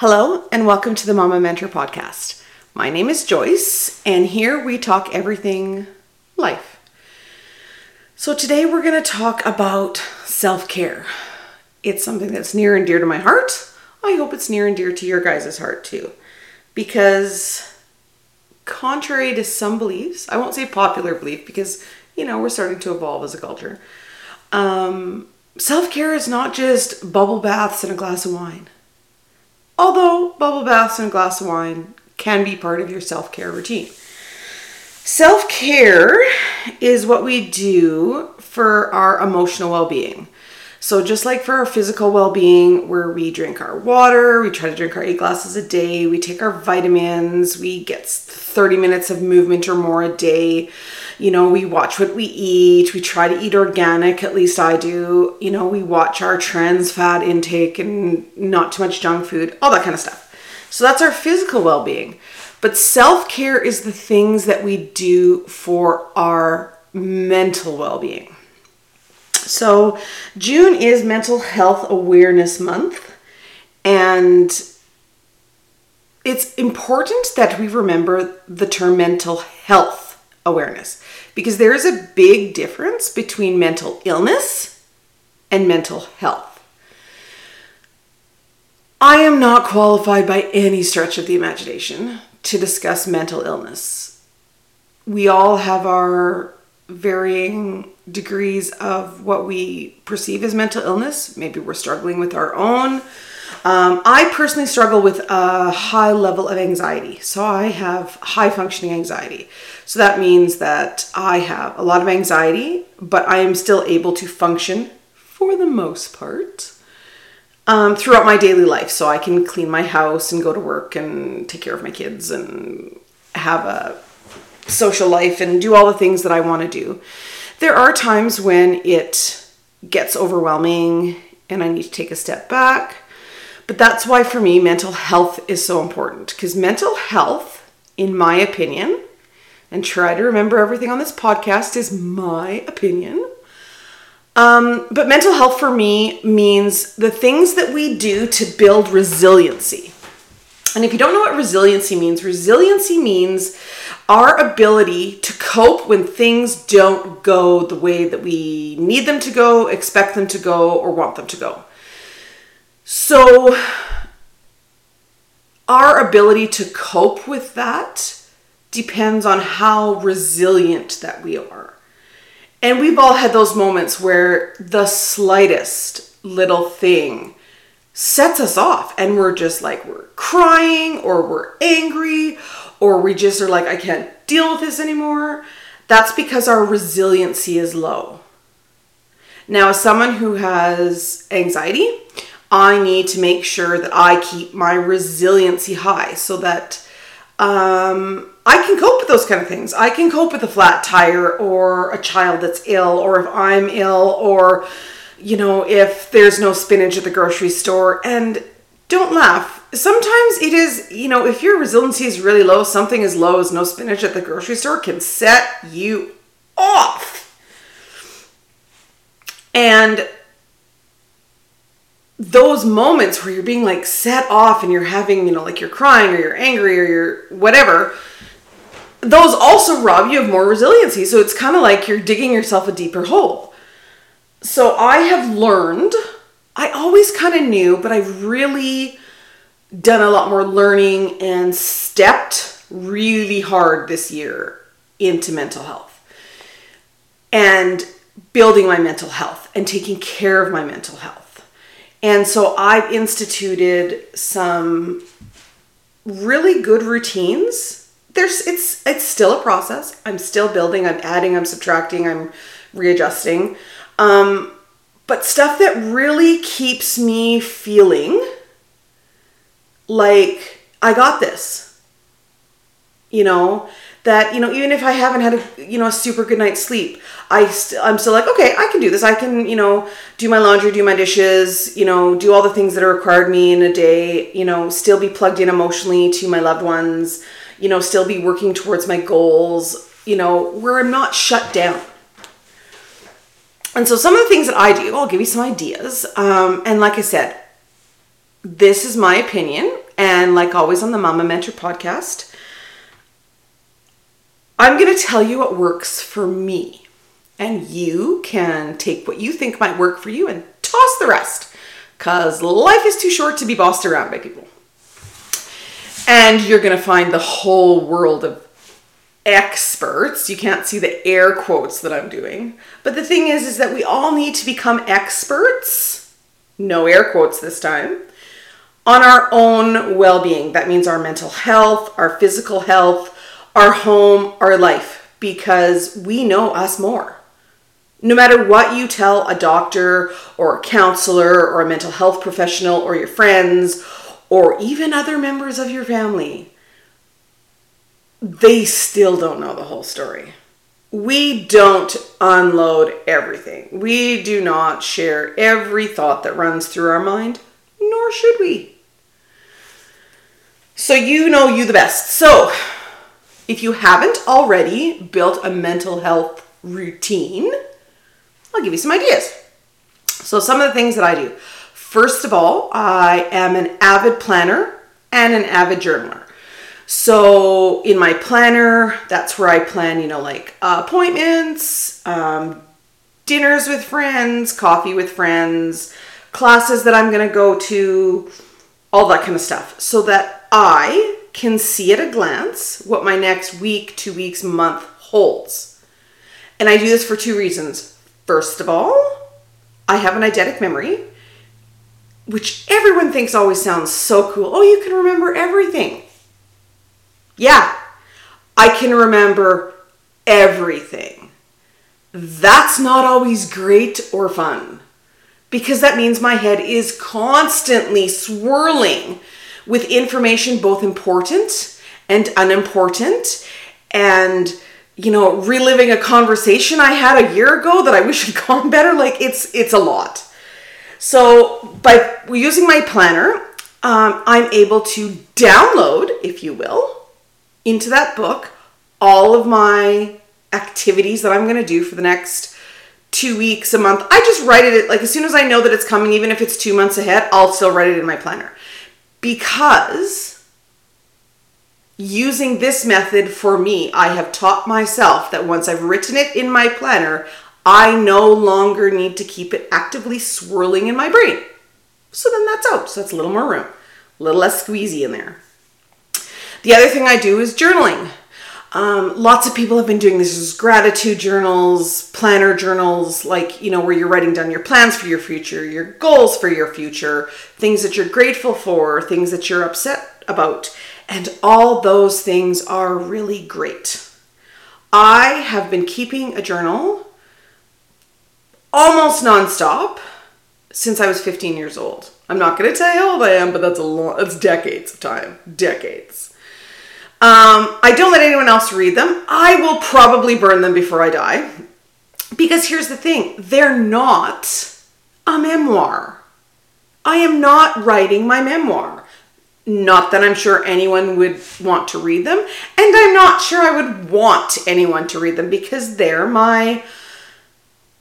Hello, and welcome to the Mama Mentor Podcast. My name is Joyce, and here we talk everything life. So, today we're going to talk about self care. It's something that's near and dear to my heart. I hope it's near and dear to your guys' heart too. Because, contrary to some beliefs, I won't say popular belief because, you know, we're starting to evolve as a culture. Um, self care is not just bubble baths and a glass of wine although bubble baths and a glass of wine can be part of your self care routine. Self care is what we do for our emotional well being. So, just like for our physical well being, where we drink our water, we try to drink our eight glasses a day, we take our vitamins, we get 30 minutes of movement or more a day, you know, we watch what we eat. We try to eat organic, at least I do. You know, we watch our trans fat intake and not too much junk food, all that kind of stuff. So that's our physical well being. But self care is the things that we do for our mental well being. So, June is Mental Health Awareness Month, and it's important that we remember the term mental health awareness because there is a big difference between mental illness and mental health. I am not qualified by any stretch of the imagination to discuss mental illness. We all have our varying degrees of what we perceive as mental illness. Maybe we're struggling with our own. Um, I personally struggle with a high level of anxiety. So I have high functioning anxiety. So that means that I have a lot of anxiety, but I am still able to function for the most part um, throughout my daily life. So I can clean my house and go to work and take care of my kids and have a social life and do all the things that I want to do. There are times when it gets overwhelming and I need to take a step back. But that's why for me, mental health is so important because mental health, in my opinion, and try to remember everything on this podcast is my opinion. Um, but mental health for me means the things that we do to build resiliency. And if you don't know what resiliency means, resiliency means our ability to cope when things don't go the way that we need them to go, expect them to go, or want them to go. So, our ability to cope with that depends on how resilient that we are. And we've all had those moments where the slightest little thing sets us off and we're just like we're crying or we're angry or we just are like I can't deal with this anymore. That's because our resiliency is low. Now, as someone who has anxiety, I need to make sure that I keep my resiliency high so that um, I can cope with those kind of things. I can cope with a flat tire or a child that's ill, or if I'm ill, or, you know, if there's no spinach at the grocery store. And don't laugh. Sometimes it is, you know, if your resiliency is really low, something as low as no spinach at the grocery store can set you off. And those moments where you're being like set off and you're having, you know, like you're crying or you're angry or you're whatever, those also rob you of more resiliency. So it's kind of like you're digging yourself a deeper hole. So I have learned, I always kind of knew, but I've really done a lot more learning and stepped really hard this year into mental health and building my mental health and taking care of my mental health. And so I've instituted some really good routines. There's it's it's still a process. I'm still building, I'm adding, I'm subtracting, I'm readjusting. Um, but stuff that really keeps me feeling like I got this. You know, that you know even if i haven't had a you know a super good night's sleep i st- i'm still like okay i can do this. I can you know do my laundry do my dishes you know do all the things that are required me in a day you know still be plugged in emotionally to my loved ones you know still be working towards my goals. You know where i'm not shut down. And so some of the things that i do i'll give you some ideas. Um, and like i said this is my opinion. And like always on the Mama Mentor podcast, I'm going to tell you what works for me. And you can take what you think might work for you and toss the rest. Because life is too short to be bossed around by people. And you're going to find the whole world of experts. You can't see the air quotes that I'm doing. But the thing is is that we all need to become experts. No air quotes this time. On our own well-being. That means our mental health, our physical health, our home, our life because we know us more. No matter what you tell a doctor or a counselor or a mental health professional or your friends or even other members of your family, they still don't know the whole story. We don't unload everything. We do not share every thought that runs through our mind, nor should we. So, you know you the best. So, if you haven't already built a mental health routine, I'll give you some ideas. So, some of the things that I do. First of all, I am an avid planner and an avid journaler. So in my planner, that's where I plan, you know, like appointments, um, dinners with friends, coffee with friends, classes that I'm going to go to, all that kind of stuff, so that I can see at a glance what my next week, two weeks, month holds. And I do this for two reasons. First of all, I have an eidetic memory, which everyone thinks always sounds so cool. Oh, you can remember everything. Yeah, I can remember everything. That's not always great or fun because that means my head is constantly swirling with information both important and unimportant and you know reliving a conversation i had a year ago that i wish had gone better like it's it's a lot so by using my planner um, i'm able to download if you will into that book all of my activities that I'm going to do for the next two weeks, a month. I just write it like as soon as I know that it's coming, even if it's two months ahead, I'll still write it in my planner. Because using this method for me, I have taught myself that once I've written it in my planner, I no longer need to keep it actively swirling in my brain. So then that's out. So that's a little more room, a little less squeezy in there. The other thing I do is journaling. Um, lots of people have been doing this as gratitude journals, planner journals, like, you know, where you're writing down your plans for your future, your goals for your future, things that you're grateful for, things that you're upset about. And all those things are really great. I have been keeping a journal almost nonstop since I was 15 years old. I'm not going to tell you how old I am, but that's a long, that's decades of time. Decades. Um, I don't let anyone else read them. I will probably burn them before I die. Because here's the thing they're not a memoir. I am not writing my memoir. Not that I'm sure anyone would want to read them, and I'm not sure I would want anyone to read them because they're my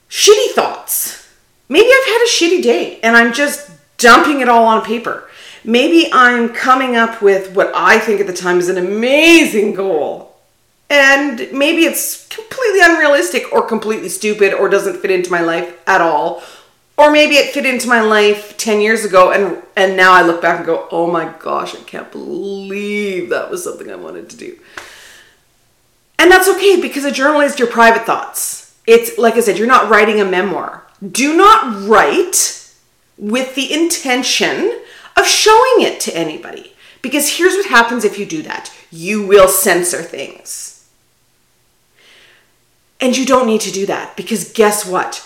shitty thoughts. Maybe I've had a shitty day and I'm just dumping it all on paper maybe I'm coming up with what I think at the time is an amazing goal. And maybe it's completely unrealistic or completely stupid or doesn't fit into my life at all. Or maybe it fit into my life 10 years ago and and now I look back and go, "Oh my gosh, I can't believe that was something I wanted to do." And that's okay because a journal is your private thoughts. It's like I said, you're not writing a memoir. Do not write with the intention of showing it to anybody. Because here's what happens if you do that you will censor things. And you don't need to do that because guess what?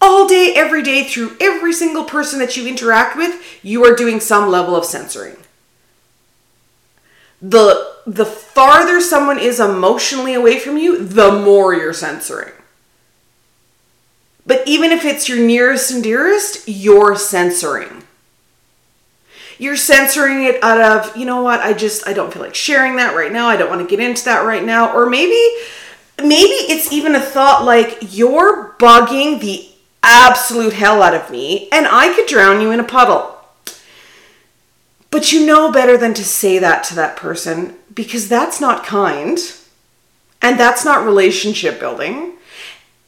All day, every day, through every single person that you interact with, you are doing some level of censoring. The, the farther someone is emotionally away from you, the more you're censoring. But even if it's your nearest and dearest, you're censoring you're censoring it out of, you know what, I just I don't feel like sharing that right now. I don't want to get into that right now. Or maybe maybe it's even a thought like you're bugging the absolute hell out of me and I could drown you in a puddle. But you know better than to say that to that person because that's not kind and that's not relationship building.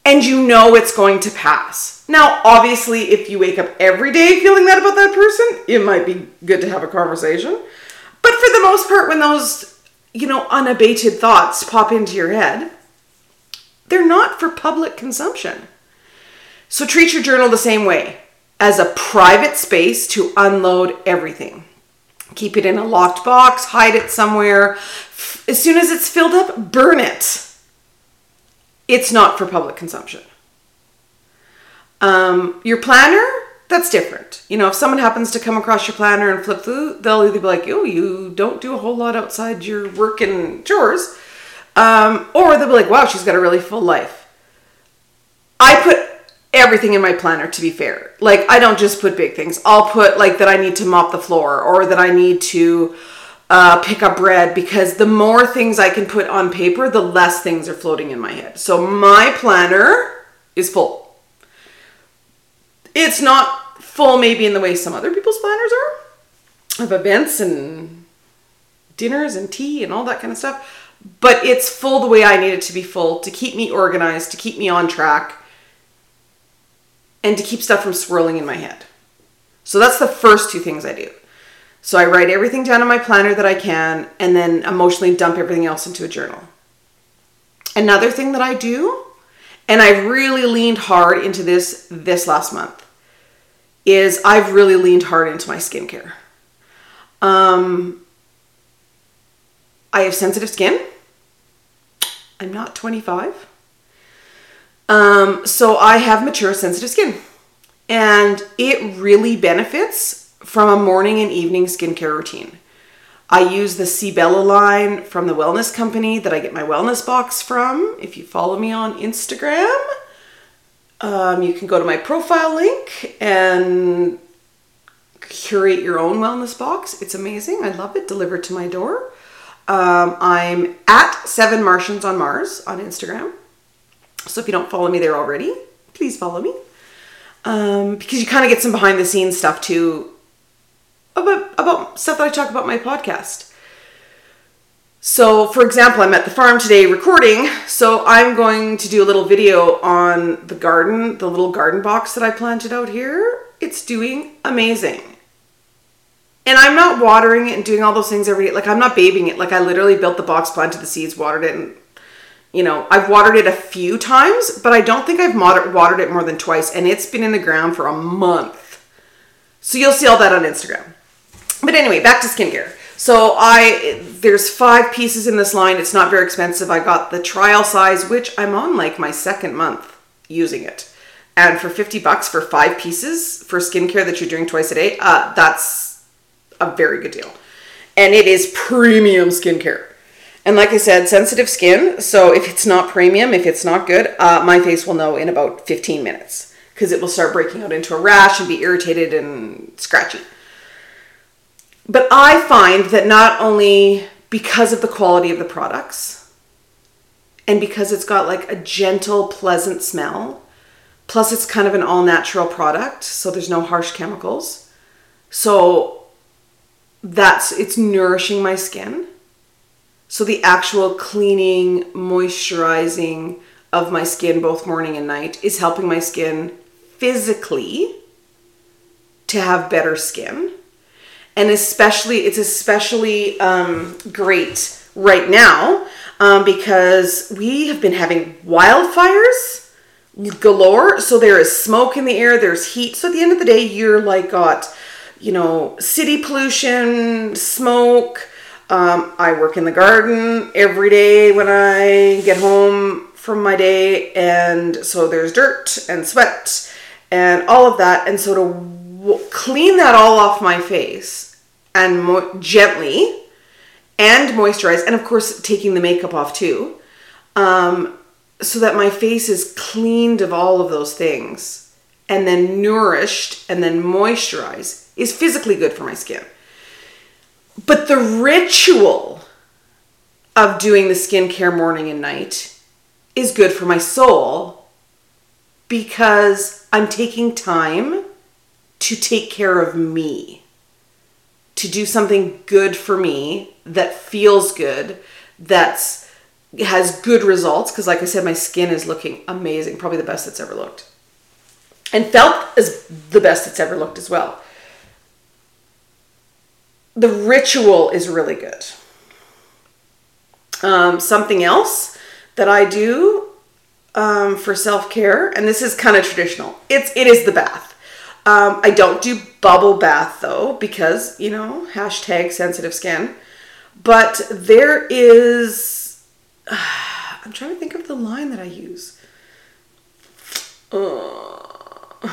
And you know it's going to pass. Now, obviously, if you wake up every day feeling that about that person, it might be good to have a conversation. But for the most part, when those, you know, unabated thoughts pop into your head, they're not for public consumption. So treat your journal the same way as a private space to unload everything. Keep it in a locked box, hide it somewhere. As soon as it's filled up, burn it. It's not for public consumption. Um, your planner, that's different. You know, if someone happens to come across your planner and flip through, they'll either be like, oh, you don't do a whole lot outside your work and chores. Um, or they'll be like, wow, she's got a really full life. I put everything in my planner to be fair. Like I don't just put big things. I'll put like that I need to mop the floor or that I need to uh, pick up bread because the more things I can put on paper, the less things are floating in my head. So my planner is full. It's not full maybe in the way some other people's planners are of events and dinners and tea and all that kind of stuff. But it's full the way I need it to be full to keep me organized, to keep me on track and to keep stuff from swirling in my head. So that's the first two things I do. So I write everything down in my planner that I can and then emotionally dump everything else into a journal. Another thing that I do, and I've really leaned hard into this this last month, is I've really leaned hard into my skincare. Um, I have sensitive skin. I'm not 25. Um, so I have mature sensitive skin, and it really benefits from a morning and evening skincare routine. I use the Cibella line from the Wellness Company that I get my wellness box from. If you follow me on Instagram, um, you can go to my profile link and curate your own wellness box. It's amazing. I love it. Delivered to my door. Um, I'm at Seven Martians on Mars on Instagram. So if you don't follow me there already, please follow me. Um, because you kind of get some behind the scenes stuff too about, about stuff that I talk about my podcast. So, for example, I'm at the farm today recording, so I'm going to do a little video on the garden, the little garden box that I planted out here. It's doing amazing. And I'm not watering it and doing all those things every day. Like, I'm not babying it. Like, I literally built the box, planted the seeds, watered it, and you know, I've watered it a few times, but I don't think I've watered it more than twice, and it's been in the ground for a month. So you'll see all that on Instagram. But anyway, back to skincare. So I there's five pieces in this line. It's not very expensive. I got the trial size, which I'm on like my second month using it. And for 50 bucks for five pieces for skincare that you're doing twice a day, uh, that's a very good deal. And it is premium skincare. And like I said, sensitive skin. So if it's not premium, if it's not good, uh, my face will know in about 15 minutes because it will start breaking out into a rash and be irritated and scratchy. But I find that not only because of the quality of the products and because it's got like a gentle, pleasant smell, plus it's kind of an all natural product, so there's no harsh chemicals. So that's it's nourishing my skin so the actual cleaning, moisturizing of my skin both morning and night is helping my skin physically to have better skin. And especially, it's especially um, great right now um, because we have been having wildfires galore. So there is smoke in the air, there's heat. So at the end of the day, you're like got, you know, city pollution, smoke, um, I work in the garden every day when I get home from my day, and so there's dirt and sweat and all of that. And so to w- clean that all off my face and mo- gently and moisturize, and of course, taking the makeup off too, um, so that my face is cleaned of all of those things and then nourished and then moisturized is physically good for my skin. But the ritual of doing the skincare morning and night is good for my soul because I'm taking time to take care of me. To do something good for me that feels good, that's has good results because like I said my skin is looking amazing, probably the best it's ever looked. And felt is the best it's ever looked as well. The ritual is really good. Um, something else that I do um, for self care, and this is kind of traditional. It's it is the bath. Um, I don't do bubble bath though because you know hashtag sensitive skin. But there is, uh, I'm trying to think of the line that I use. Uh,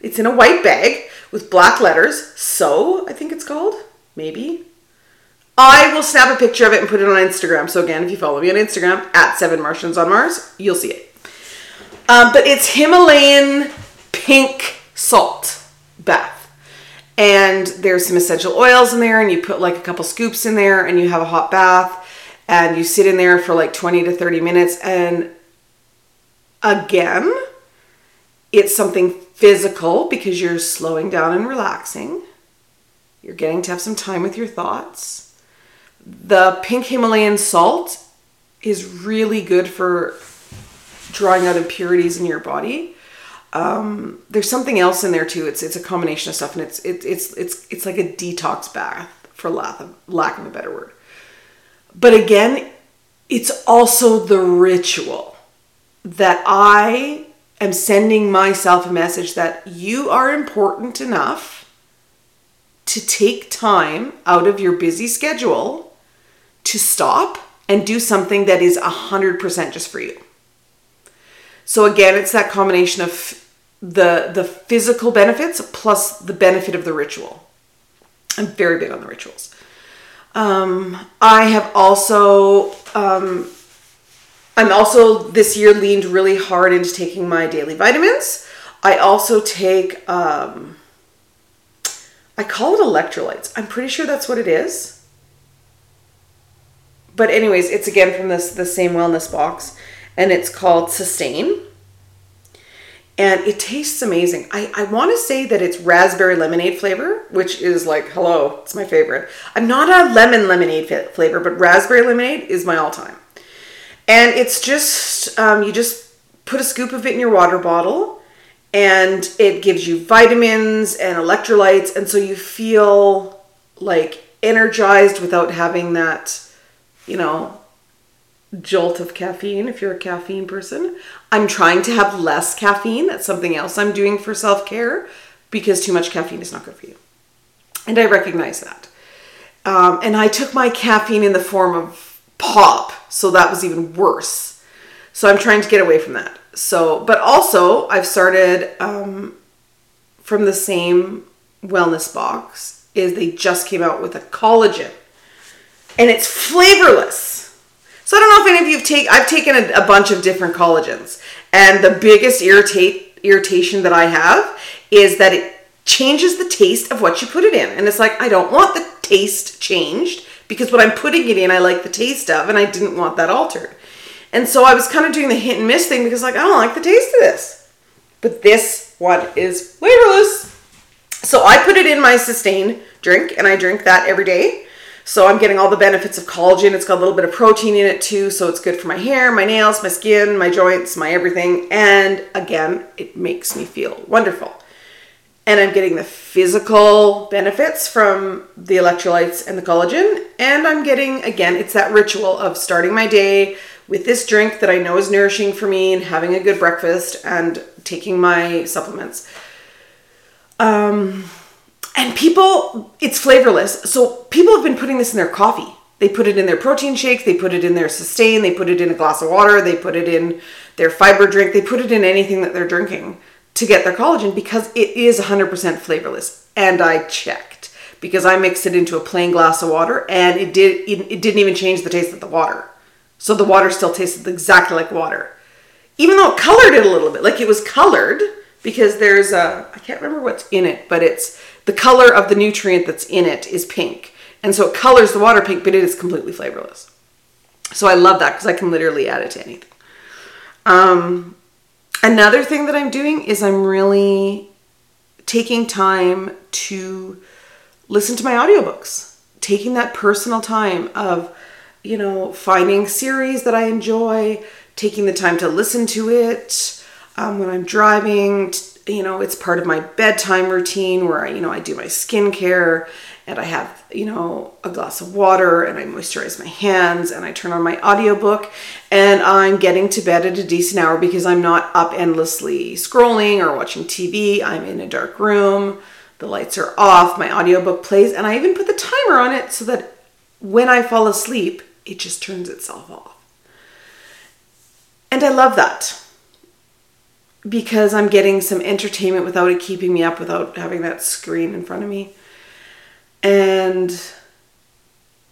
it's in a white bag with black letters. So I think it's called maybe. I will snap a picture of it and put it on Instagram. So again, if you follow me on Instagram at Seven Martians on Mars, you'll see it. Um, but it's Himalayan pink salt bath. And there's some essential oils in there, and you put like a couple scoops in there, and you have a hot bath, and you sit in there for like 20 to 30 minutes. And again, it's something physical because you're slowing down and relaxing. You're getting to have some time with your thoughts. The pink Himalayan salt is really good for drawing out impurities in your body. Um, there's something else in there too. It's it's a combination of stuff, and it's it, it's it's it's like a detox bath for lack of lack of a better word. But again, it's also the ritual that I am sending myself a message that you are important enough to take time out of your busy schedule to stop and do something that is 100% just for you. So again, it's that combination of the the physical benefits plus the benefit of the ritual. I'm very big on the rituals. Um, I have also um, I'm also this year leaned really hard into taking my daily vitamins. I also take um, I call it electrolytes. I'm pretty sure that's what it is. But anyways, it's again from this the same wellness box and it's called Sustain. And it tastes amazing. I, I want to say that it's raspberry lemonade flavor, which is like, hello, it's my favorite. I'm not a lemon lemonade flavor, but raspberry lemonade is my all time. And it's just, um, you just put a scoop of it in your water bottle, and it gives you vitamins and electrolytes. And so you feel like energized without having that, you know, jolt of caffeine if you're a caffeine person. I'm trying to have less caffeine. That's something else I'm doing for self care because too much caffeine is not good for you. And I recognize that. Um, and I took my caffeine in the form of pop, so that was even worse. So I'm trying to get away from that. So, but also I've started um, from the same wellness box is they just came out with a collagen, and it's flavorless. So I don't know if any of you have taken, I've taken a, a, bunch of different collagens. And the biggest irritate, irritation that I have is that it changes the taste of what you put it in. And it's like, I don't want the taste changed because what I'm putting it in, I like the taste of, and I didn't want that altered. And so I was kind of doing the hit and miss thing because like, I don't like the taste of this. But this one is flavorless. So I put it in my sustain drink and I drink that every day. So I'm getting all the benefits of collagen. It's got a little bit of protein in it too, so it's good for my hair, my nails, my skin, my joints, my everything. And again, it makes me feel wonderful. And I'm getting the physical benefits from the electrolytes and the collagen. And I'm getting, again, it's that ritual of starting my day with this drink that I know is nourishing for me and having a good breakfast and taking my supplements. Um, and people, it's flavorless. So people have been putting this in their coffee. They put it in their protein shakes, they put it in their sustain, they put it in a glass of water, they put it in their fiber drink, they put it in anything that they're drinking to get their collagen because it is 100% flavorless. And I checked because I mixed it into a plain glass of water and it did it, it didn't even change the taste of the water. So the water still tasted exactly like water. Even though it colored it a little bit, like it was colored because there's a I can't remember what's in it, but it's the color of the nutrient that's in it is pink. And so it colors the water pink, but it is completely flavorless. So I love that because I can literally add it to anything. Um, another thing that I'm doing is I'm really taking time to listen to my audiobooks, taking that personal time of, you know, finding series that I enjoy, taking the time to listen to it um, when I'm driving. You know, it's part of my bedtime routine where I, you know, I do my skincare and I have, you know, a glass of water and I moisturize my hands and I turn on my audiobook and I'm getting to bed at a decent hour because I'm not up endlessly scrolling or watching TV. I'm in a dark room, the lights are off, my audiobook plays, and I even put the timer on it so that when I fall asleep, it just turns itself off. And I love that because I'm getting some entertainment without it keeping me up, without having that screen in front of me. And,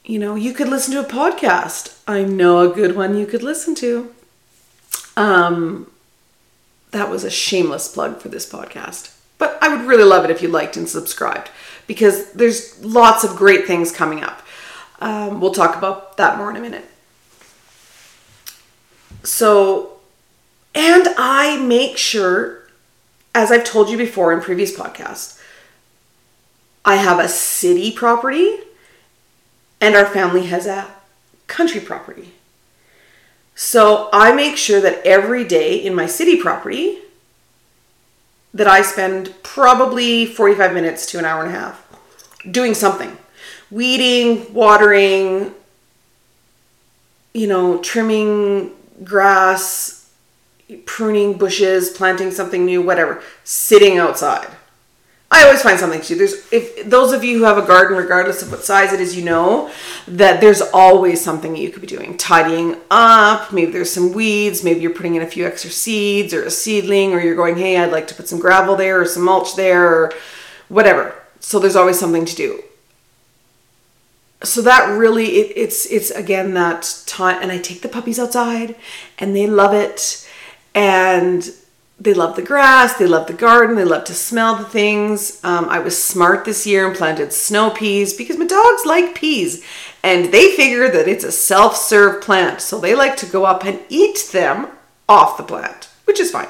you know, you could listen to a podcast. I know a good one you could listen to. Um, that was a shameless plug for this podcast. But I would really love it if you liked and subscribed because there's lots of great things coming up. Um, we'll talk about that more in a minute. So, and I make sure, as I've told you before in previous podcasts, I have a city property and our family has a country property. So I make sure that every day in my city property that I spend probably 45 minutes to an hour and a half doing something. Weeding, watering, you know, trimming grass, pruning bushes, planting something new, whatever, sitting outside. I always find something to do. There's if those of you who have a garden, regardless of what size it is, you know that there's always something you could be doing. Tidying up, maybe there's some weeds, maybe you're putting in a few extra seeds or a seedling, or you're going, hey, I'd like to put some gravel there or some mulch there or whatever. So there's always something to do. So that really it, it's it's again that time and I take the puppies outside and they love it and they love the grass, they love the garden, they love to smell the things. Um, I was smart this year and planted snow peas because my dogs like peas and they figure that it's a self serve plant. So they like to go up and eat them off the plant, which is fine.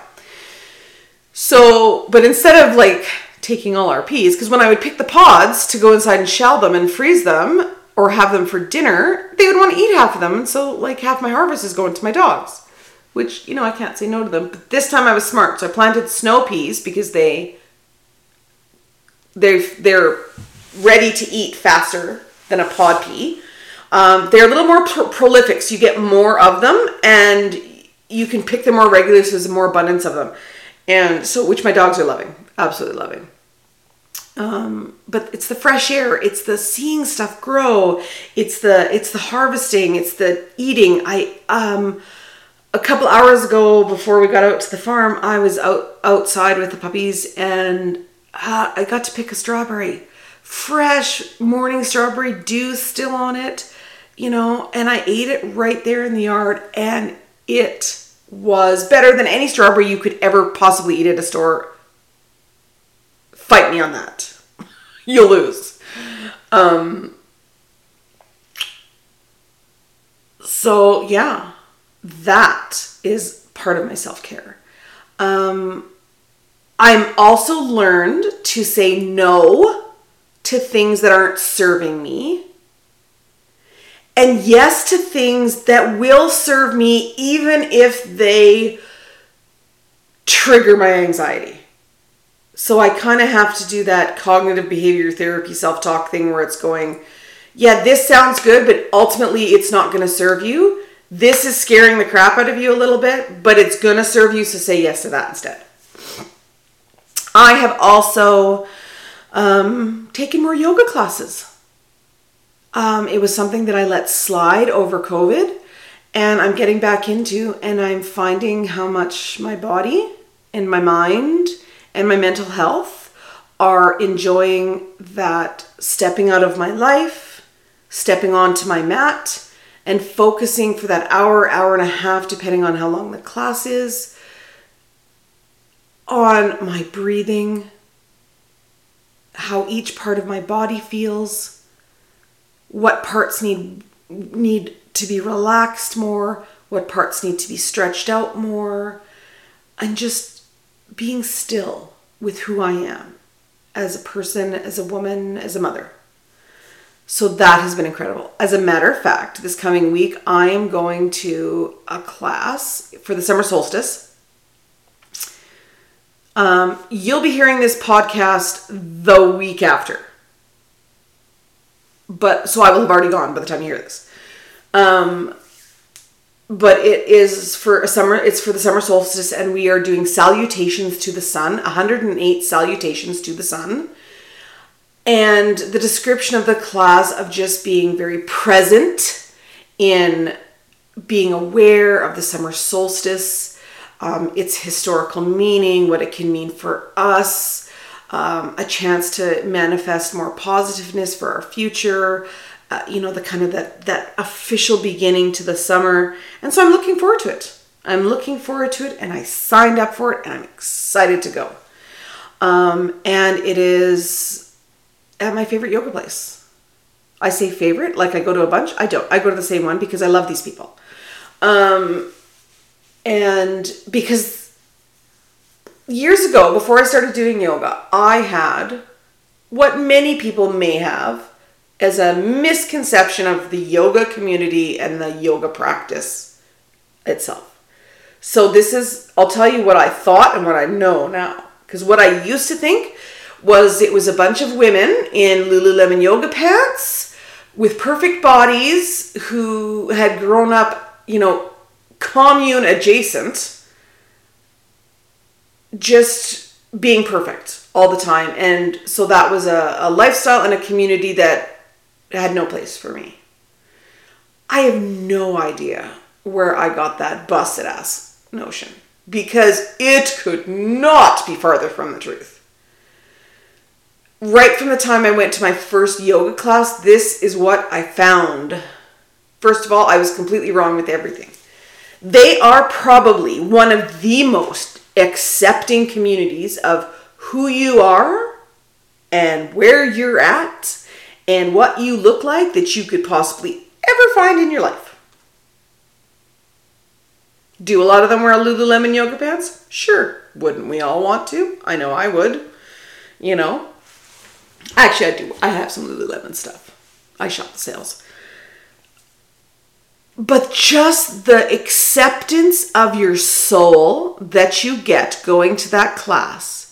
So, but instead of like taking all our peas, because when I would pick the pods to go inside and shell them and freeze them or have them for dinner, they would want to eat half of them. And so, like, half my harvest is going to my dogs which you know I can't say no to them. But this time I was smart, so I planted snow peas because they they they're ready to eat faster than a pod pea. Um, they're a little more pro- prolific, so you get more of them, and you can pick them more regularly, so there's more abundance of them, and so which my dogs are loving, absolutely loving. Um, but it's the fresh air, it's the seeing stuff grow, it's the it's the harvesting, it's the eating. I um a couple hours ago before we got out to the farm, I was out outside with the puppies and uh, I got to pick a strawberry. Fresh morning strawberry, dew still on it, you know, and I ate it right there in the yard and it was better than any strawberry you could ever possibly eat at a store. Fight me on that. You'll lose. Um, so, yeah that is part of my self care. Um, I'm also learned to say no to things that aren't serving me. And yes to things that will serve me even if they trigger my anxiety. So I kind of have to do that cognitive behavior therapy self talk thing where it's going, yeah, this sounds good, but ultimately it's not going to serve you this is scaring the crap out of you a little bit, but it's going to serve you, so say yes to that instead. I have also um, taken more yoga classes. Um, it was something that I let slide over COVID, and I'm getting back into, and I'm finding how much my body and my mind and my mental health are enjoying that stepping out of my life, stepping onto my mat and focusing for that hour, hour and a half, depending on how long the class is, on my breathing, how each part of my body feels, what parts need need to be relaxed more, what parts need to be stretched out more, and just being still with who I am as a person, as a woman, as a mother. So that has been incredible. As a matter of fact, this coming week, I am going to a class for the summer solstice. Um, you'll be hearing this podcast the week after. But so I will have already gone by the time you hear this. Um, but it is for a summer it's for the summer solstice and we are doing salutations to the sun 108 salutations to the sun and the description of the class of just being very present in being aware of the summer solstice um, its historical meaning what it can mean for us um, a chance to manifest more positiveness for our future uh, you know the kind of that that official beginning to the summer. And so i'm looking forward to it. I'm looking forward to it and i signed up for it and i'm excited to go. Um, and it is at my favorite yoga place. I say favorite like i go to a bunch i don't. I go to the same one because i love these people. Um, and because years ago before i started doing yoga i had what many people may have as a misconception of the yoga community and the yoga practice itself. So this is I'll tell you what I thought and what I know now. Because what I used to think was it was a bunch of women in Lululemon yoga pants with perfect bodies who had grown up, you know, commune adjacent just being perfect all the time and so that was a, a lifestyle and a community that had no place for me. I have no idea where I got that busted ass notion because it could not be farther from the truth. Right from the time I went to my first yoga class, this is what I found. First of all, I was completely wrong with everything. They are probably one of the most accepting communities of who you are and where you're at and what you look like that you could possibly ever find in your life. Do a lot of them wear Lululemon yoga pants? Sure. Wouldn't we all want to? I know I would. You know? Actually, I do. I have some Lululemon stuff. I shop the sales. But just the acceptance of your soul that you get going to that class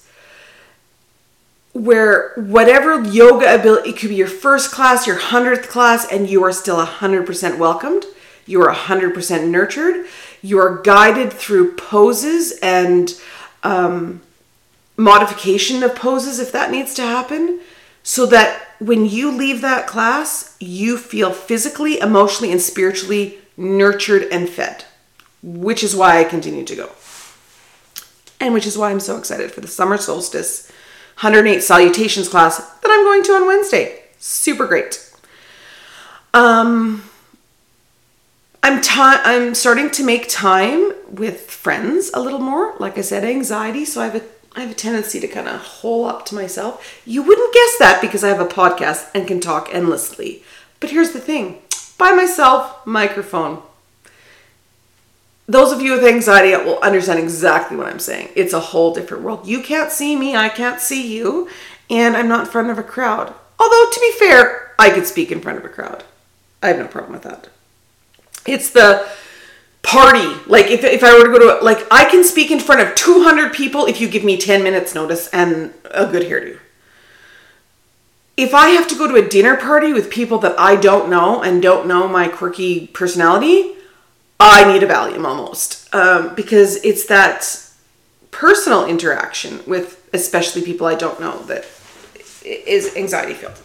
where whatever yoga ability, it could be your first class, your hundredth class, and you are still 100% welcomed. You are 100% nurtured. You are guided through poses and um, modification of poses if that needs to happen, so that when you leave that class, you feel physically, emotionally, and spiritually nurtured and fed, which is why I continue to go. And which is why I'm so excited for the summer solstice 108 salutations class that I'm going to on Wednesday. Super great. Um, I'm ta- I'm starting to make time with friends a little more. Like I said, anxiety, so I have a I have a tendency to kind of hole up to myself. You wouldn't guess that because I have a podcast and can talk endlessly. But here's the thing: by myself, microphone, those of you with anxiety will understand exactly what I'm saying. It's a whole different world. You can't see me, I can't see you, and I'm not in front of a crowd. Although, to be fair, I could speak in front of a crowd. I have no problem with that. It's the party. Like, if, if I were to go to, like, I can speak in front of 200 people if you give me 10 minutes notice and a good hairdo. If I have to go to a dinner party with people that I don't know and don't know my quirky personality, I need a Valium almost um, because it's that personal interaction with especially people I don't know that is anxiety filled.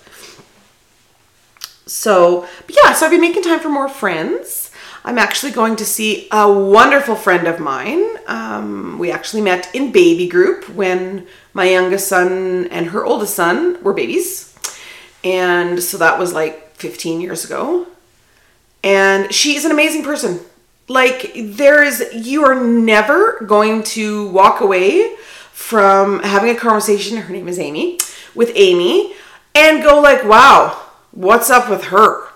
So, yeah, so I've been making time for more friends. I'm actually going to see a wonderful friend of mine. Um, we actually met in baby group when my youngest son and her oldest son were babies. And so that was like 15 years ago. And she is an amazing person like there is you are never going to walk away from having a conversation her name is amy with amy and go like wow what's up with her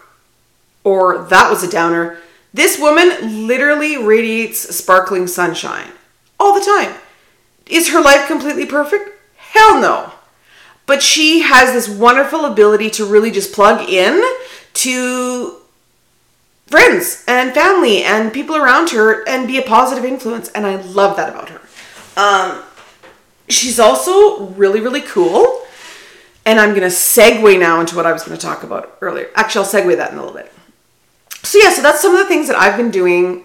or that was a downer this woman literally radiates sparkling sunshine all the time is her life completely perfect hell no but she has this wonderful ability to really just plug in to friends and family and people around her and be a positive influence. And I love that about her. Um, she's also really, really cool. And I'm going to segue now into what I was going to talk about earlier. Actually, I'll segue that in a little bit. So, yeah, so that's some of the things that I've been doing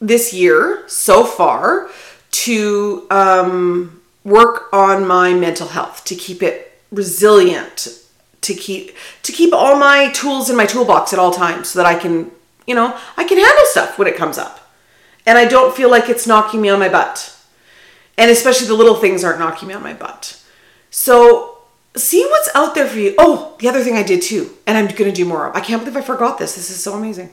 this year so far to um, work on my mental health, to keep it resilient, to keep to keep all my tools in my toolbox at all times so that I can, you know, I can handle stuff when it comes up. And I don't feel like it's knocking me on my butt. And especially the little things aren't knocking me on my butt. So see what's out there for you. Oh, the other thing I did too, and I'm gonna do more of. I can't believe I forgot this. This is so amazing.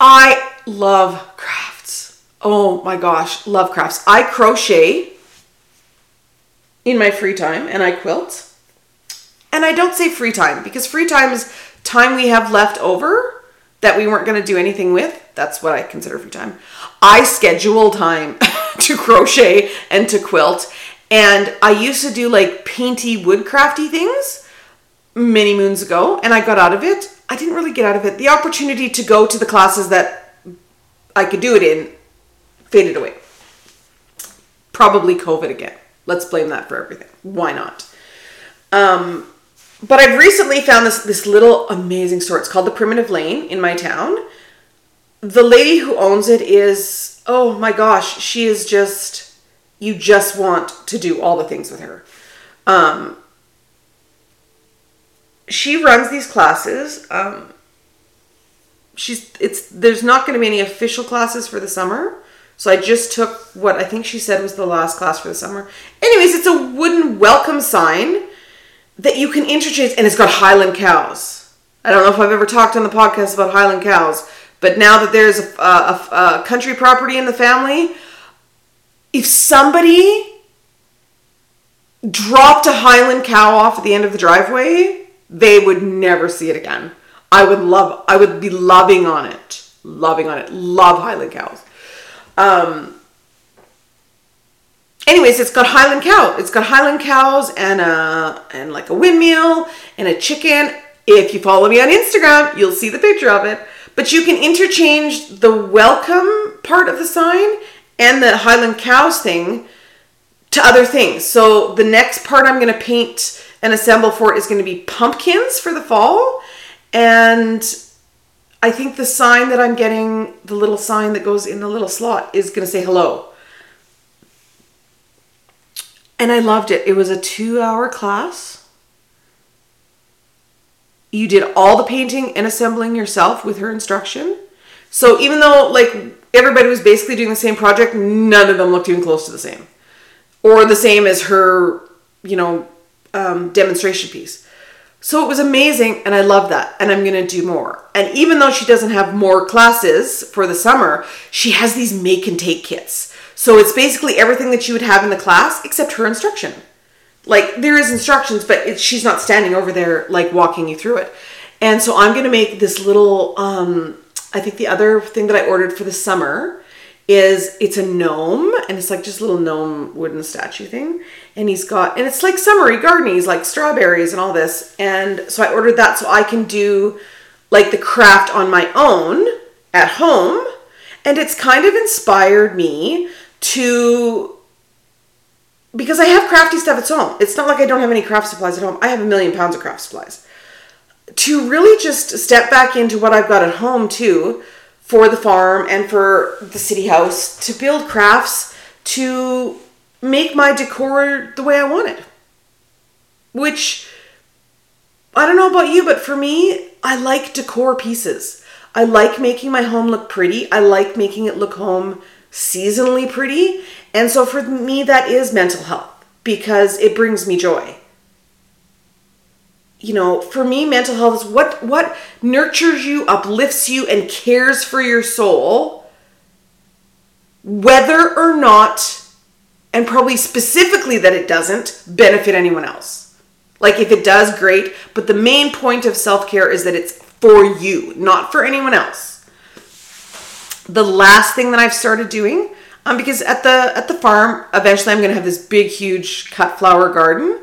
I love crafts. Oh my gosh, love crafts. I crochet in my free time and I quilt. And I don't say free time because free time is time we have left over that we weren't going to do anything with. That's what I consider free time. I schedule time to crochet and to quilt. And I used to do like painty woodcrafty things many moons ago and I got out of it. I didn't really get out of it. The opportunity to go to the classes that I could do it in faded away. Probably COVID again. Let's blame that for everything. Why not? Um, but I've recently found this this little amazing store. It's called the Primitive Lane in my town. The lady who owns it is oh my gosh, she is just you just want to do all the things with her. Um, she runs these classes. Um, she's it's there's not going to be any official classes for the summer. So I just took what I think she said was the last class for the summer. Anyways, it's a wooden welcome sign that you can interchange, and it's got Highland cows. I don't know if I've ever talked on the podcast about Highland cows, but now that there's a, a, a country property in the family, if somebody dropped a Highland cow off at the end of the driveway, they would never see it again. I would love, I would be loving on it, loving on it. Love Highland cows. Um, anyways, it's got Highland cow. It's got Highland cows and a and like a windmill and a chicken. If you follow me on Instagram, you'll see the picture of it. But you can interchange the welcome part of the sign and the Highland cows thing to other things. So the next part I'm going to paint and assemble for is going to be pumpkins for the fall. And I think the sign that I'm getting, the little sign that goes in the little slot, is going to say hello. And I loved it. It was a two hour class. You did all the painting and assembling yourself with her instruction. So even though like everybody was basically doing the same project, none of them looked even close to the same. Or the same as her, you know, um, demonstration piece. So it was amazing, and I love that, and I'm gonna do more. And even though she doesn't have more classes for the summer, she has these make and take kits. So it's basically everything that you would have in the class except her instruction. Like there is instructions, but it, she's not standing over there like walking you through it. And so I'm gonna make this little. Um, I think the other thing that I ordered for the summer is it's a gnome and it's like just a little gnome wooden statue thing and he's got and it's like summery gardenies like strawberries and all this and so i ordered that so i can do like the craft on my own at home and it's kind of inspired me to because I have crafty stuff at home. It's not like I don't have any craft supplies at home. I have a million pounds of craft supplies. To really just step back into what I've got at home too, for the farm and for the city house, to build crafts to make my decor the way I want it. Which I don't know about you, but for me, I like decor pieces. I like making my home look pretty. I like making it look home seasonally pretty. And so for me, that is mental health because it brings me joy. You know, for me, mental health is what what nurtures you, uplifts you, and cares for your soul, whether or not, and probably specifically that it doesn't benefit anyone else. Like if it does, great. But the main point of self care is that it's for you, not for anyone else the last thing that I've started doing, um, because at the at the farm, eventually I'm going to have this big, huge cut flower garden.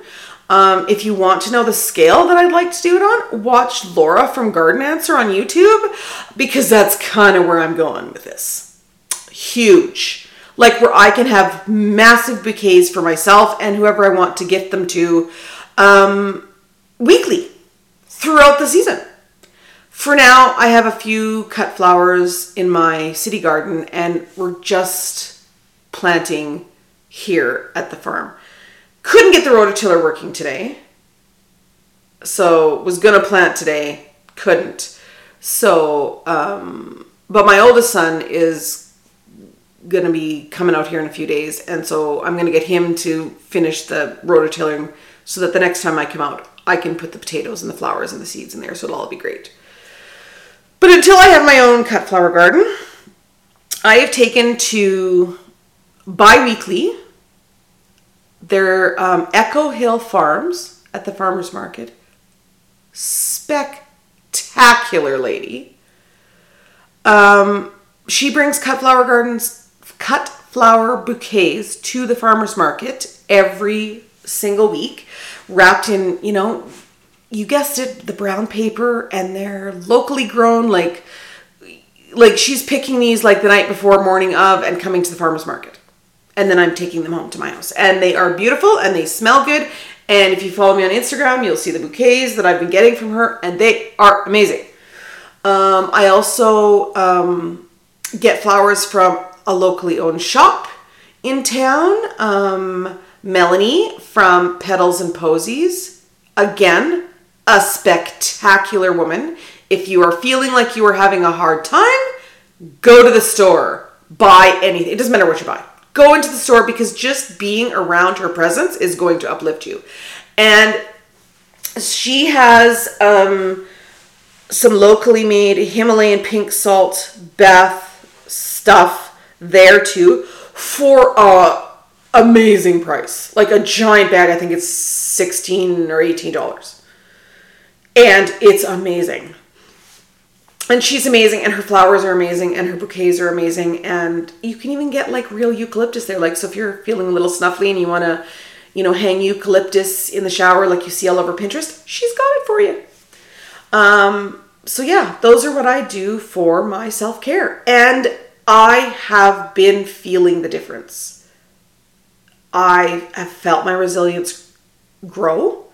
Um, if you want to know the scale that I'd like to do it on, watch Laura from Garden Answer on YouTube because that's kind of where I'm going with this. Huge. Like where I can have massive bouquets for myself and whoever I want to gift them to um, weekly throughout the season. For now, I have a few cut flowers in my city garden and we're just planting here at the farm. Couldn't get the rototiller working today. So was gonna plant today, couldn't. So um but my oldest son is gonna be coming out here in a few days and so I'm gonna get him to finish the rototilling so that the next time I come out I can put the potatoes and the flowers and the seeds in there so it'll all be great. But until I have my own cut flower garden, I have taken to bi-weekly their um, Echo Hill Farms at the farmers market. Spectacular lady. Um, she brings cut flower gardens, cut flower bouquets to the farmers market every single week, wrapped in, you know, you guessed it, the brown paper, and they're locally grown, like like she's picking these like the night before morning of and coming to the farmers market and then i'm taking them home to my house. And they are beautiful and they smell good. And if you follow me on instagram you'll see the bouquets that i've been getting from her and they are amazing. Um, i also um, get flowers from a locally owned shop in town. Um, melanie from petals and posies. Again a spectacular woman. If you are feeling like you are having a hard time, go to the store, buy anything. It doesn't matter what you buy. Go into the store because just being around her presence is going to uplift you. And she has um, some locally made Himalayan pink salt bath stuff there too for a amazing price. Like a giant bag, I think it's 16 or 18 dollars. And it's amazing and she's amazing and her flowers are amazing and her bouquets are amazing and you can even get like real eucalyptus there. Like so if you're feeling a little snuffly and you want to you know hang eucalyptus in the shower like you see all over pinterest she's got it for you. Um so yeah those are what i do for my self-care. And i have been feeling the difference. I have felt my resilience grow.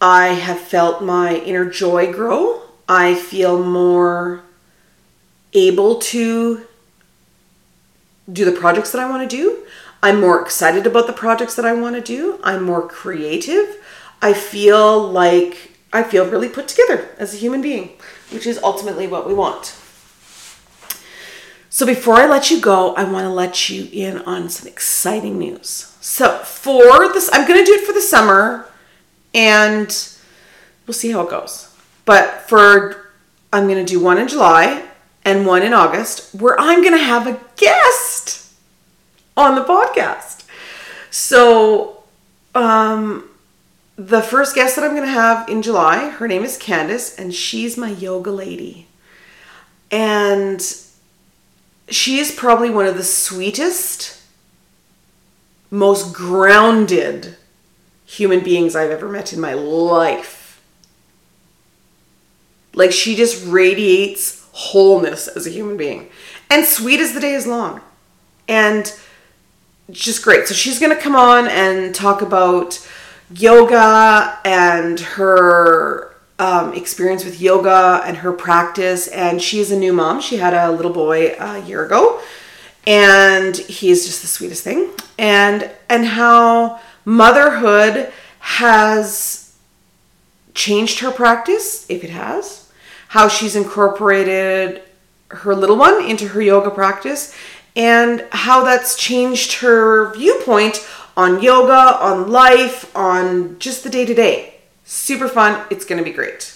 I have felt my inner joy grow I feel more able to do the projects that I want to do. I'm more excited about the projects that I want to do. I'm more creative. I feel like I feel really put together as a human being, which is ultimately what we want. So before I let you go, I want to let you in on some exciting news. So for this, I'm going to do it for the summer and we'll see how it goes. But for, I'm going to do one in July and one in August where I'm going to have a guest on the podcast. So, um, the first guest that I'm going to have in July, her name is Candace, and she's my yoga lady. And she is probably one of the sweetest, most grounded human beings I've ever met in my life. Like she just radiates wholeness as a human being. And sweet as the day is long. And just great. So she's going to come on and talk about yoga and her um, experience with yoga and her practice. And she's a new mom. She had a little boy a year ago, and he's just the sweetest thing. And and how motherhood has changed her practice, if it has, how she's incorporated her little one into her yoga practice and how that's changed her viewpoint on yoga, on life, on just the day to day. Super fun. It's going to be great.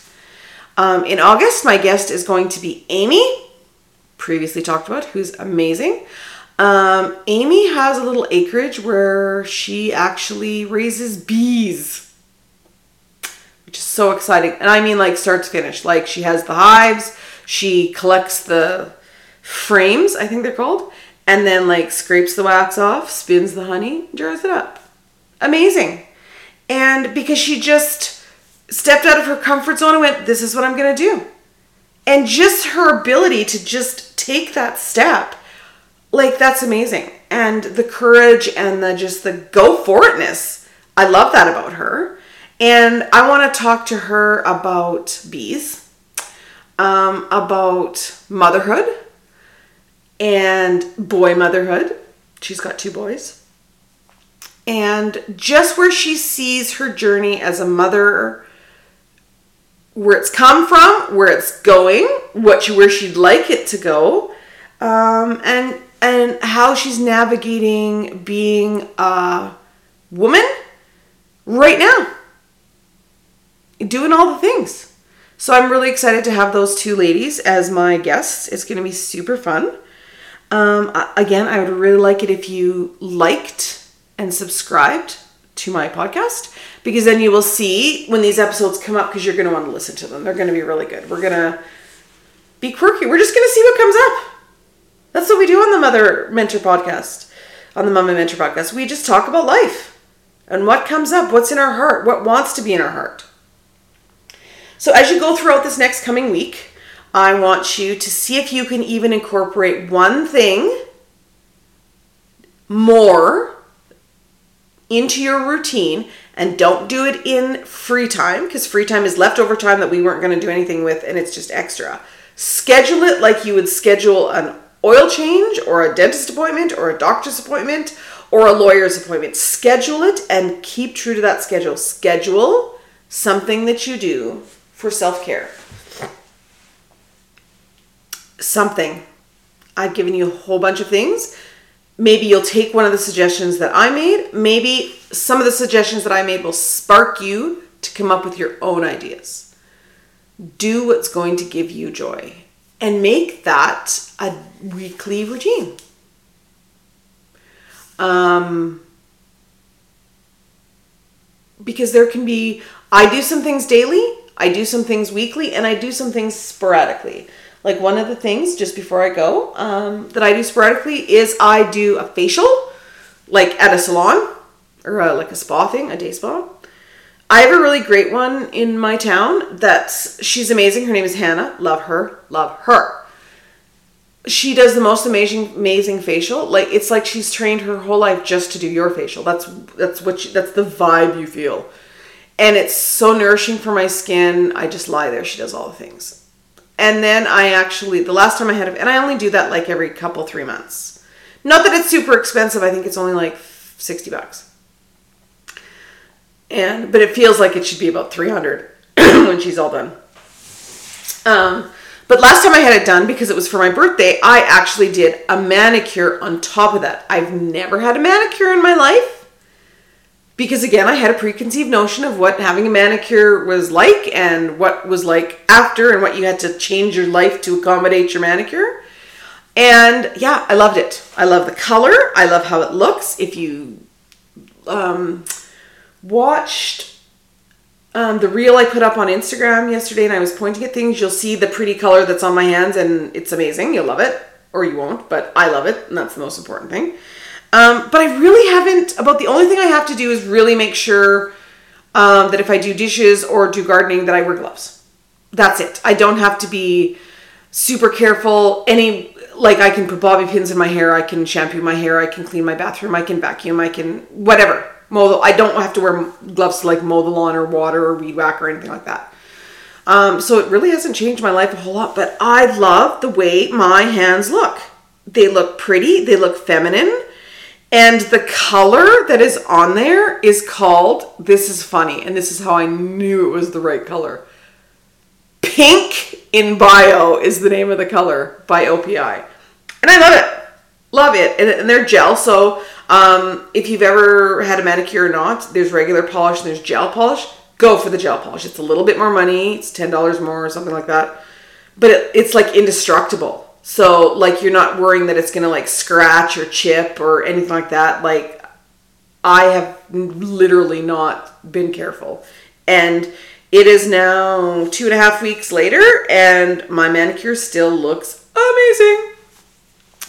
Um, in August, my guest is going to be Amy, previously talked about, who's amazing. Um, Amy has a little acreage where she actually raises bees which is so exciting. And I mean, like, start to finish. Like, she has the hives, she collects the frames, I think they're called, and then, like, scrapes the wax off, spins the honey, jars it up. Amazing. And because she just stepped out of her comfort zone and went, This is what I'm going to do. And just her ability to just take that step, like, that's amazing. And the courage and the just the go for itness. I love that about her. And I want to talk to her about bees, um, about motherhood and boy motherhood. She's got two boys. And just where she sees her journey as a mother, where it's come from, where it's going, what she, where she'd like it to go, um, and and how she's navigating being a woman right now doing all the things. So I'm really excited to have those two ladies as my guests. It's going to be super fun. Um, again, I would really like it if you liked and subscribed to my podcast because then you will see when these episodes come up because you're going to want to listen to them. They're going to be really good. We're going to be quirky. We're just going to see what comes up. That's what we do on the Mother Mentor podcast, on the Mama Mentor podcast. We just talk about life and what comes up, what's in our heart, what wants to be in our heart. So as you go throughout this next coming week, I want you to see if you can even incorporate one thing more into your routine and don't do it in free time because free time is leftover time that we weren't going to do anything with and it's just extra. Schedule it like you would schedule an oil change or a dentist appointment or a doctor's appointment or a lawyer's appointment. Schedule it and keep true to that schedule. Schedule something that you do for self care. Something. I've given you a whole bunch of things. Maybe you'll take one of the suggestions that I made. Maybe some of the suggestions that I made will spark you to come up with your own ideas. Do what's going to give you joy and make that a weekly routine. Um, because there can be, I do some things daily I do some things weekly and I do some things sporadically. Like one of the things just before I go um, that I do sporadically is I do a facial, like at a salon or a, like a spa thing, a day spa. I have a really great one in my town. That's she's amazing. Her name is Hannah. Love her. Love her. She does the most amazing amazing facial. Like it's like she's trained her whole life just to do your facial. That's that's what she, that's the vibe you feel and it's so nourishing for my skin. I just lie there. She does all the things. And then I actually, the last time I had it, and I only do that like every couple, three months. Not that it's super expensive. I think it's only like 60 bucks. And, but it feels like it should be about 300 when she's all done. Um, but last time I had it done because it was for my birthday, I actually did a manicure on top of that. I've never had a manicure in my life because again i had a preconceived notion of what having a manicure was like and what was like after and what you had to change your life to accommodate your manicure. And yeah i loved it. I love the color. I love how it looks. If you um, watched um, the reel i put up on instagram yesterday and i was pointing at things you'll see the pretty color that's on my hands and it's amazing. You'll love it or you won't but i love it and that's the most important thing um, but I really haven't, about the only thing I have to do is really make sure um, that if I do dishes or do gardening, that I wear gloves. That's it. I don't have to be super careful. Any, like, I can put bobby pins in my hair, I can shampoo my hair, I can clean my bathroom, I can vacuum, I can, whatever. Mow the, I don't have to wear gloves to, like, mow the lawn or water or weed whack or anything like that. Um, so it really hasn't changed my life a whole lot, but I love the way my hands look. They look pretty, they look feminine and the color that is on there is called, this is funny, and this is how I knew it was the right color. Pink in Bio is the name of the color by OPI. And I love it. Love it. And, and they're gel. So um, if you've ever had a manicure or not, there's regular polish and there's gel polish. Go for the gel polish. It's a little bit more money. It's $10 more or something like that. But it, it's like indestructible. So like you're not worrying that it's gonna like scratch or chip or anything like that. Like I have literally not been careful. And it is now two and a half weeks later and my manicure still looks amazing.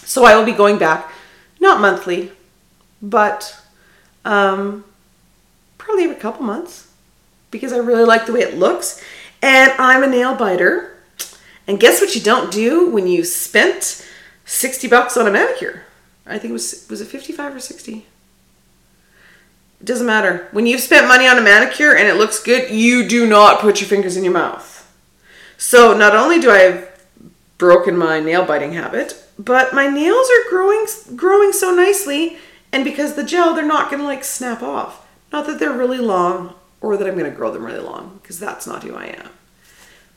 So I will be going back, not monthly, but um probably every couple months because I really like the way it looks. And I'm a nail biter. And guess what you don't do when you spent 60 bucks on a manicure? I think it was was it 55 or 60? It doesn't matter. When you've spent money on a manicure and it looks good, you do not put your fingers in your mouth. So not only do I have broken my nail biting habit, but my nails are growing growing so nicely and because the gel they're not going to like snap off. Not that they're really long or that I'm going to grow them really long because that's not who I am.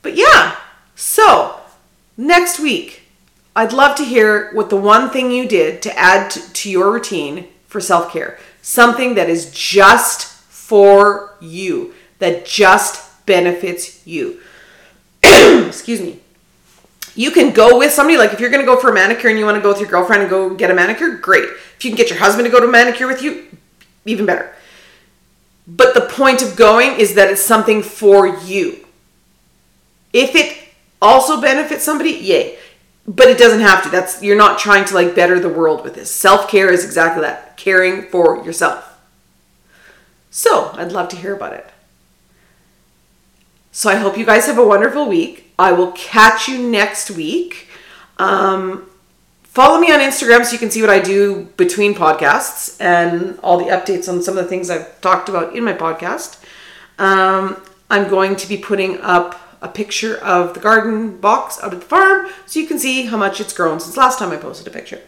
But yeah. So, next week I'd love to hear what the one thing you did to add to, to your routine for self-care. Something that is just for you, that just benefits you. excuse me. You can go with somebody, like if you're gonna go for a manicure and you wanna go with your girlfriend and go get a manicure, great. If you can get your husband to go to a manicure with you, even better. But the point of going is that it's something for you. If it also benefit somebody, yay. But it doesn't have to. That's you're not trying to like better the world with this. Self-care is exactly that. Caring for yourself. So, I'd love to hear about it. So I hope you guys have a wonderful week. I will catch you next week. Um, follow me on Instagram so you can see what I do between podcasts and all the updates on some of the things I've talked about in my podcast. Um, I'm going to be putting up a picture of the garden box out at the farm so you can see how much it's grown since last time I posted a picture.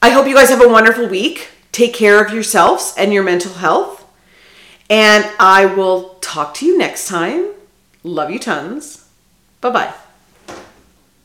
I hope you guys have a wonderful week. Take care of yourselves and your mental health. And I will talk to you next time. Love you tons. Bye bye.